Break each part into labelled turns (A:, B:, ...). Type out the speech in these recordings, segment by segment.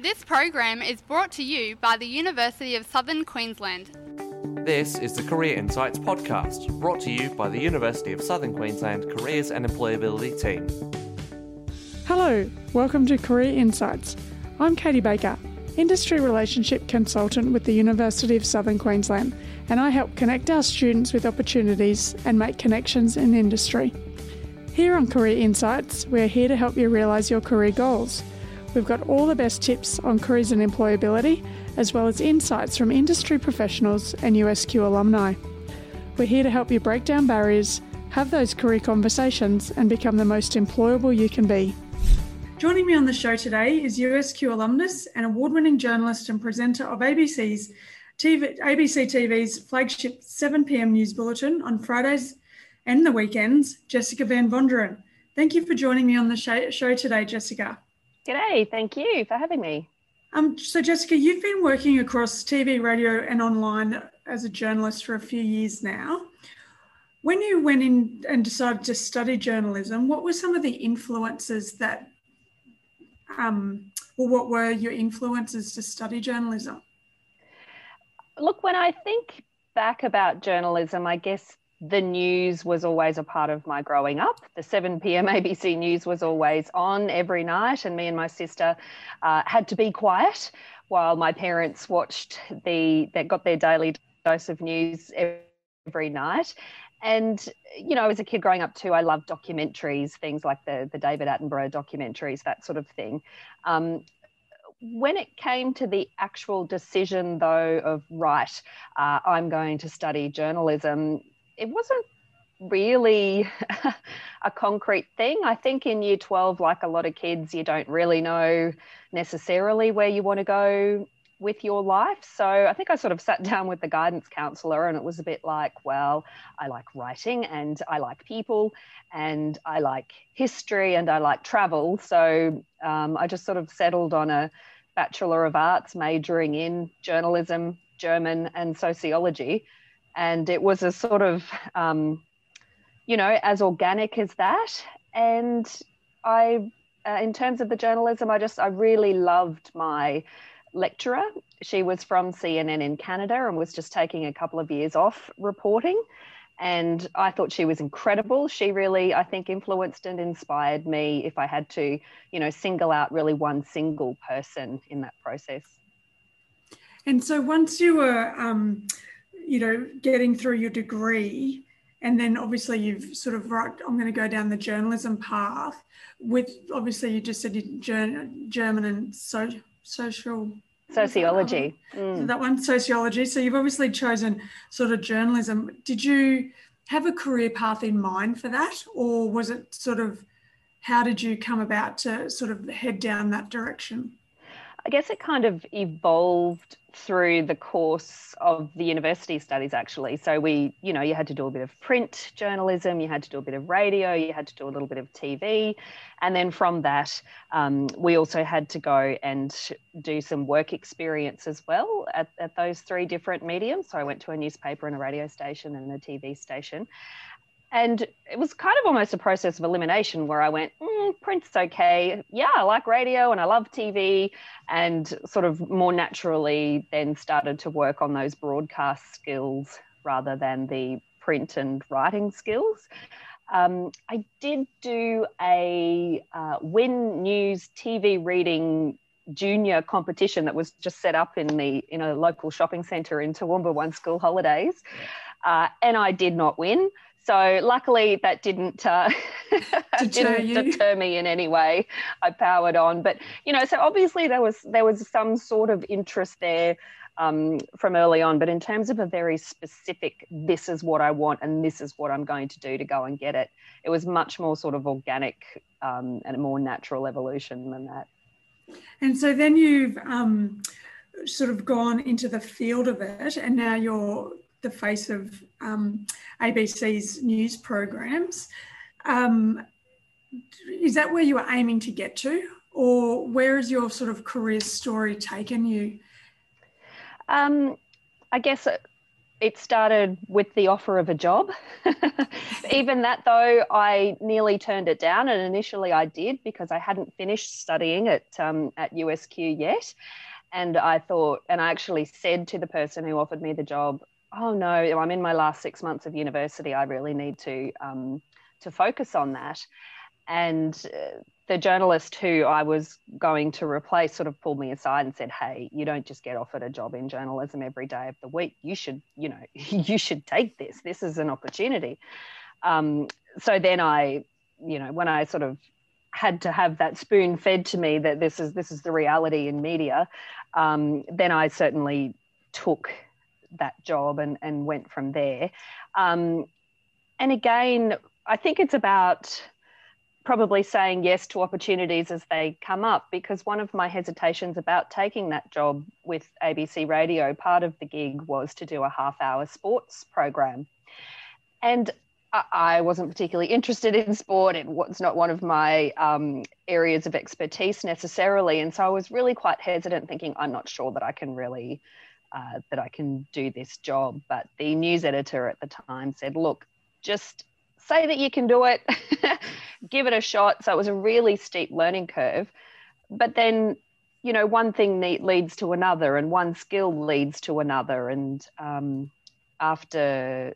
A: This program is brought to you by the University of Southern Queensland.
B: This is the Career Insights podcast, brought to you by the University of Southern Queensland Careers and Employability team.
C: Hello, welcome to Career Insights. I'm Katie Baker, Industry Relationship Consultant with the University of Southern Queensland, and I help connect our students with opportunities and make connections in industry. Here on Career Insights, we're here to help you realise your career goals – We've got all the best tips on careers and employability, as well as insights from industry professionals and USQ alumni. We're here to help you break down barriers, have those career conversations, and become the most employable you can be. Joining me on the show today is USQ alumnus and award winning journalist and presenter of ABC's TV, ABC TV's flagship 7 pm news bulletin on Fridays and the weekends, Jessica Van Vonderen. Thank you for joining me on the show today, Jessica.
D: G'day, thank you for having me.
C: Um, so, Jessica, you've been working across TV, radio, and online as a journalist for a few years now. When you went in and decided to study journalism, what were some of the influences that, um, or what were your influences to study journalism?
D: Look, when I think back about journalism, I guess the news was always a part of my growing up. The 7 p.m. ABC News was always on every night, and me and my sister uh, had to be quiet while my parents watched the that got their daily dose of news every night. And you know, as a kid growing up too, I loved documentaries, things like the the David Attenborough documentaries, that sort of thing. Um, when it came to the actual decision, though, of right, uh, I'm going to study journalism, it wasn't really a concrete thing. I think in year 12, like a lot of kids, you don't really know necessarily where you want to go with your life. So I think I sort of sat down with the guidance counselor and it was a bit like, well, I like writing and I like people and I like history and I like travel. So um, I just sort of settled on a Bachelor of Arts majoring in journalism, German, and sociology and it was a sort of um, you know as organic as that. And i uh, in terms of the journalism i just i really loved my lecturer. She was from cnn in canada and was just taking a couple of years off reporting. And i thought she was incredible. She really i think influenced and inspired me if i had to you know single out really one single person in that process.
C: And so once you were um, you know, getting through your degree, and then obviously you've sort of right, I'm going to go down the journalism path. With obviously you just said you German and so, social
D: sociology.
C: That, mm. that one sociology. So you've obviously chosen sort of journalism. Did you have a career path in mind for that, or was it sort of how did you come about to sort of head down that direction?
D: I guess it kind of evolved through the course of the university studies actually. So we you know you had to do a bit of print journalism you had to do a bit of radio you had to do a little bit of tv and then from that um, we also had to go and do some work experience as well at, at those three different mediums. So i went to a newspaper and a radio station and a tv station and it was kind of almost a process of elimination where I went, mm, print's okay. Yeah, I like radio and I love TV. And sort of more naturally then started to work on those broadcast skills rather than the print and writing skills. Um, I did do a uh, Win News TV reading junior competition that was just set up in the in a local shopping centre in Toowoomba one school holidays, uh, and I did not win. So luckily that didn't uh, deter, didn't deter me in any way. I powered on, but you know, so obviously there was there was some sort of interest there um, from early on. But in terms of a very specific, this is what I want and this is what I'm going to do to go and get it, it was much more sort of organic um, and a more natural evolution than that.
C: And so then you've um, sort of gone into the field of it, and now you're the face of um, ABC's news programs. Um, is that where you are aiming to get to, or where has your sort of career story taken you?
D: Um, I guess it started with the offer of a job. Even that, though, I nearly turned it down, and initially I did because I hadn't finished studying at um, at USQ yet. And I thought, and I actually said to the person who offered me the job, "Oh no, I'm in my last six months of university. I really need to um, to focus on that." And uh, the journalist who I was going to replace sort of pulled me aside and said, "Hey, you don't just get offered a job in journalism every day of the week. You should, you know, you should take this. This is an opportunity." Um, so then I, you know, when I sort of had to have that spoon fed to me that this is this is the reality in media, um, then I certainly took that job and and went from there. Um, and again, I think it's about probably saying yes to opportunities as they come up because one of my hesitations about taking that job with ABC Radio, part of the gig was to do a half hour sports program. And I wasn't particularly interested in sport. It was not one of my um, areas of expertise necessarily. And so I was really quite hesitant, thinking, I'm not sure that I can really. Uh, that I can do this job. But the news editor at the time said, look, just say that you can do it, give it a shot. So it was a really steep learning curve. But then, you know, one thing leads to another, and one skill leads to another. And um, after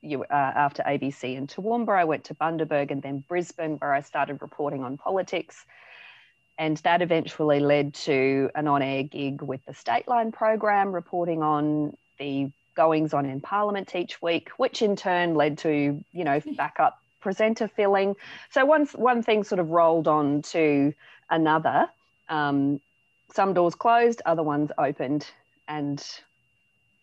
D: you, uh, after ABC and Toowoomba, I went to Bundaberg and then Brisbane, where I started reporting on politics. And that eventually led to an on air gig with the State Line program, reporting on the goings on in Parliament each week, which in turn led to, you know, backup presenter filling. So once one thing sort of rolled on to another. Um, some doors closed, other ones opened, and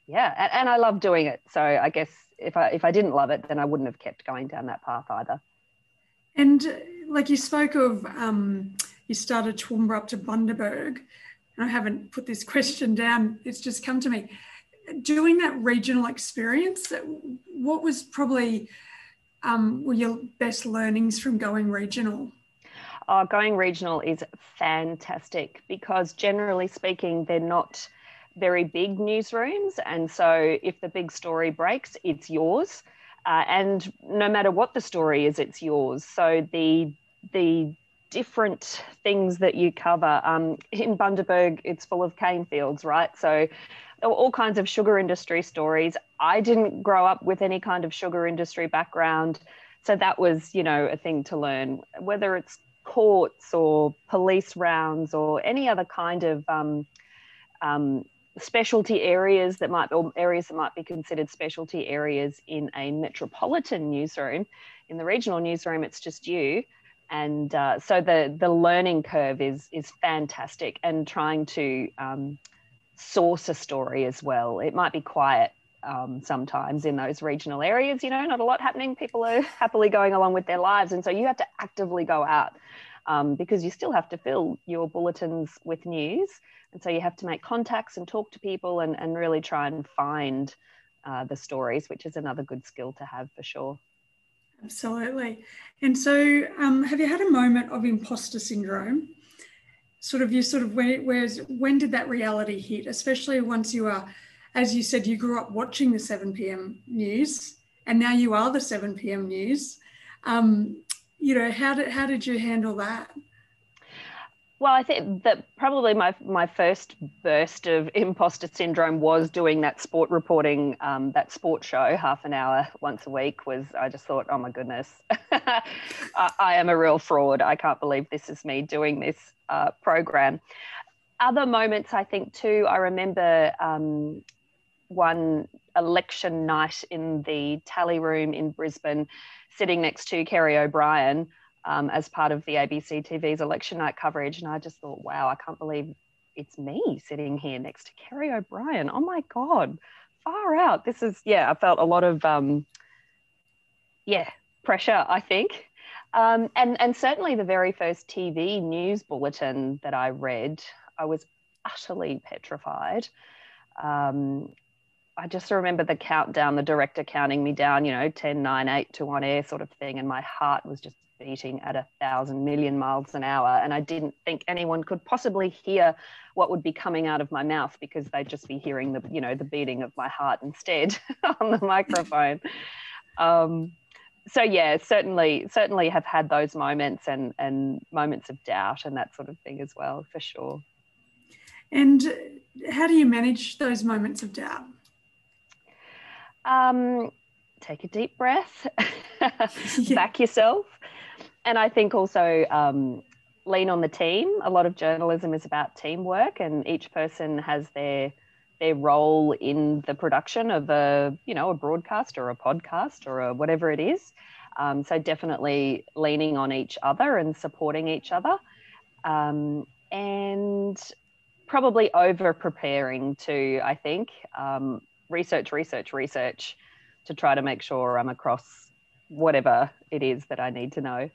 D: yeah, and, and I love doing it. So I guess if I if I didn't love it, then I wouldn't have kept going down that path either.
C: And uh, like you spoke of, um, you started Toowoomba up to Bundaberg. And I haven't put this question down; it's just come to me doing that regional experience, what was probably um, were your best learnings from going regional?
D: Oh, going regional is fantastic because generally speaking, they're not very big newsrooms. And so if the big story breaks, it's yours. Uh, and no matter what the story is, it's yours. So the the different things that you cover um, in Bundaberg, it's full of cane fields, right? So all kinds of sugar industry stories. I didn't grow up with any kind of sugar industry background. So that was, you know, a thing to learn, whether it's courts or police rounds or any other kind of um, um, specialty areas that might or areas that might be considered specialty areas in a metropolitan newsroom. In the regional newsroom, it's just you. And uh, so the the learning curve is is fantastic, and trying to um, source a story as well. It might be quiet um, sometimes in those regional areas, you know, not a lot happening. People are happily going along with their lives. And so you have to actively go out um, because you still have to fill your bulletins with news. And so you have to make contacts and talk to people and, and really try and find uh, the stories, which is another good skill to have for sure.
C: Absolutely. And so, um, have you had a moment of imposter syndrome? Sort of you sort of when where's when did that reality hit? Especially once you are as you said you grew up watching the 7 p.m news and now you are the 7 p.m news. Um, you know how did how did you handle that
D: well, I think that probably my my first burst of imposter syndrome was doing that sport reporting, um, that sport show, half an hour once a week. Was I just thought, oh my goodness, I, I, am a real fraud. I can't believe this is me doing this uh, program. Other moments, I think too. I remember um, one election night in the tally room in Brisbane, sitting next to Kerry O'Brien um, as part of the ABC TV's election night coverage. And I just thought, wow, I can't believe it's me sitting here next to Kerry O'Brien. Oh my God, far out. This is, yeah, I felt a lot of, um, yeah, pressure, I think. Um, and, and certainly the very first TV news bulletin that I read, I was utterly petrified. Um, I just remember the countdown, the director counting me down, you know, 10, 9, 8 to on air sort of thing. And my heart was just beating at a thousand million miles an hour. And I didn't think anyone could possibly hear what would be coming out of my mouth because they'd just be hearing the, you know, the beating of my heart instead on the microphone. Um, so yeah, certainly, certainly have had those moments and and moments of doubt and that sort of thing as well, for sure.
C: And how do you manage those moments of doubt?
D: Um, take a deep breath, back yourself, and I think also um, lean on the team. A lot of journalism is about teamwork, and each person has their their role in the production of a you know a broadcast or a podcast or a whatever it is. Um, so definitely leaning on each other and supporting each other, um, and probably over preparing too. I think um, research, research, research to try to make sure I'm across whatever it is that I need to know.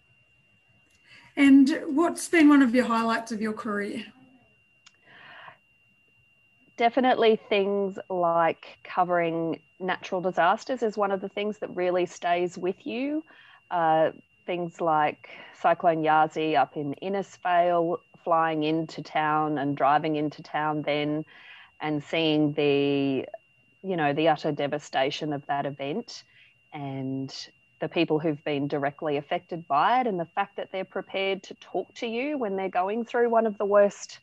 C: And what's been one of your highlights of your career?
D: Definitely things like covering natural disasters is one of the things that really stays with you. Uh, things like Cyclone Yasi up in Innisfail, flying into town and driving into town then and seeing the, you know, the utter devastation of that event and the people who've been directly affected by it and the fact that they're prepared to talk to you when they're going through one of the worst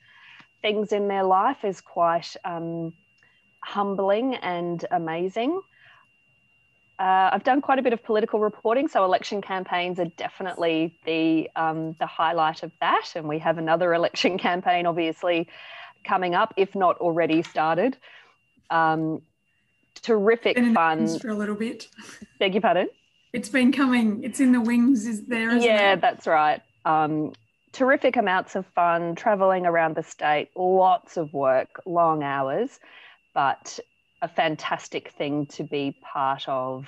D: things in their life is quite um, humbling and amazing. Uh, I've done quite a bit of political reporting, so election campaigns are definitely the um, the highlight of that. And we have another election campaign, obviously, coming up, if not already started. Um, terrific fun
C: for a little bit.
D: Beg your pardon.
C: It's been coming. It's in the wings. Is there?
D: yeah,
C: it?
D: that's right. Um, terrific amounts of fun traveling around the state. Lots of work, long hours, but a fantastic thing to be part of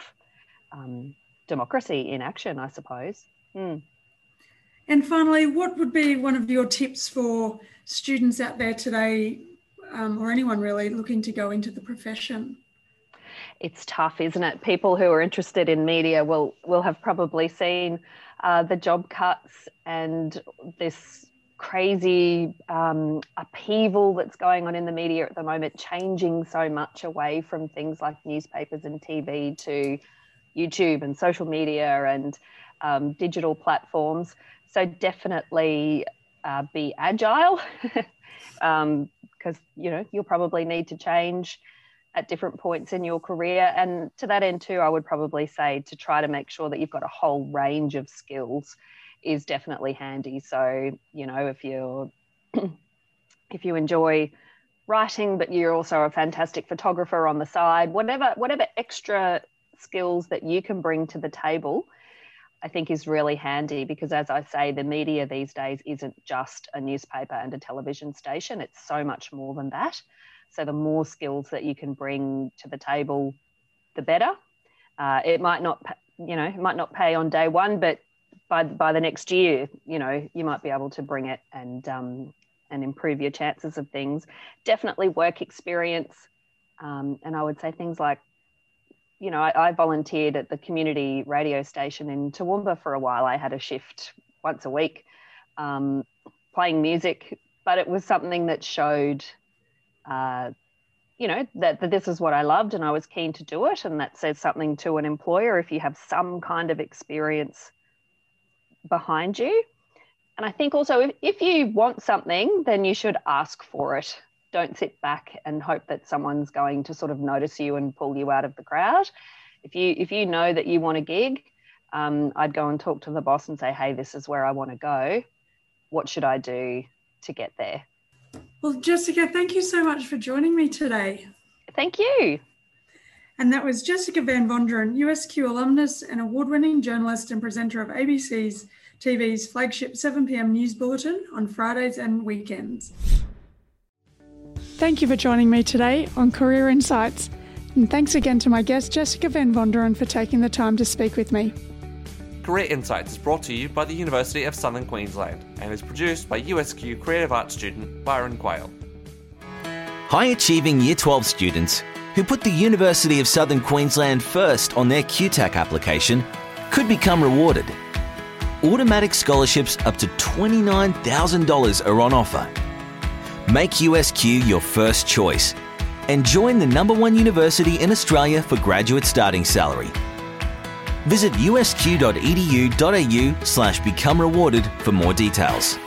D: um, democracy in action, I suppose. Mm.
C: And finally, what would be one of your tips for students out there today, um, or anyone really looking to go into the profession?
D: It's tough, isn't it? People who are interested in media will will have probably seen uh, the job cuts and this crazy um, upheaval that's going on in the media at the moment, changing so much away from things like newspapers and TV to YouTube and social media and um, digital platforms. So definitely uh, be agile because um, you know you'll probably need to change at different points in your career. And to that end, too, I would probably say to try to make sure that you've got a whole range of skills is definitely handy. So, you know, if you're if you enjoy writing, but you're also a fantastic photographer on the side, whatever whatever extra skills that you can bring to the table, I think is really handy because as I say, the media these days isn't just a newspaper and a television station. It's so much more than that. So the more skills that you can bring to the table, the better. Uh, it might not, you know, it might not pay on day one, but by by the next year, you know, you might be able to bring it and um, and improve your chances of things. Definitely work experience, um, and I would say things like, you know, I, I volunteered at the community radio station in Toowoomba for a while. I had a shift once a week, um, playing music, but it was something that showed uh, you know that, that this is what I loved and I was keen to do it, and that says something to an employer if you have some kind of experience behind you. And I think also if, if you want something, then you should ask for it. Don't sit back and hope that someone's going to sort of notice you and pull you out of the crowd. If you if you know that you want a gig, um, I'd go and talk to the boss and say, "Hey, this is where I want to go. What should I do to get there?"
C: Well, Jessica, thank you so much for joining me today.
D: Thank you.
C: And that was Jessica Van Vonderen, USQ alumnus and award winning journalist and presenter of ABC's TV's flagship 7 pm news bulletin on Fridays and weekends.
E: Thank you for joining me today on Career Insights. And thanks again to my guest, Jessica Van Vonderen, for taking the time to speak with me.
B: Career Insights is brought to you by the University of Southern Queensland and is produced by USQ Creative Arts student Byron Queale.
F: High achieving Year 12 students who put the University of Southern Queensland first on their QTAC application could become rewarded. automatic scholarships up to $29,000 are on offer. Make USQ your first choice and join the number one university in Australia for graduate starting salary. Visit usq.edu.au slash become rewarded for more details.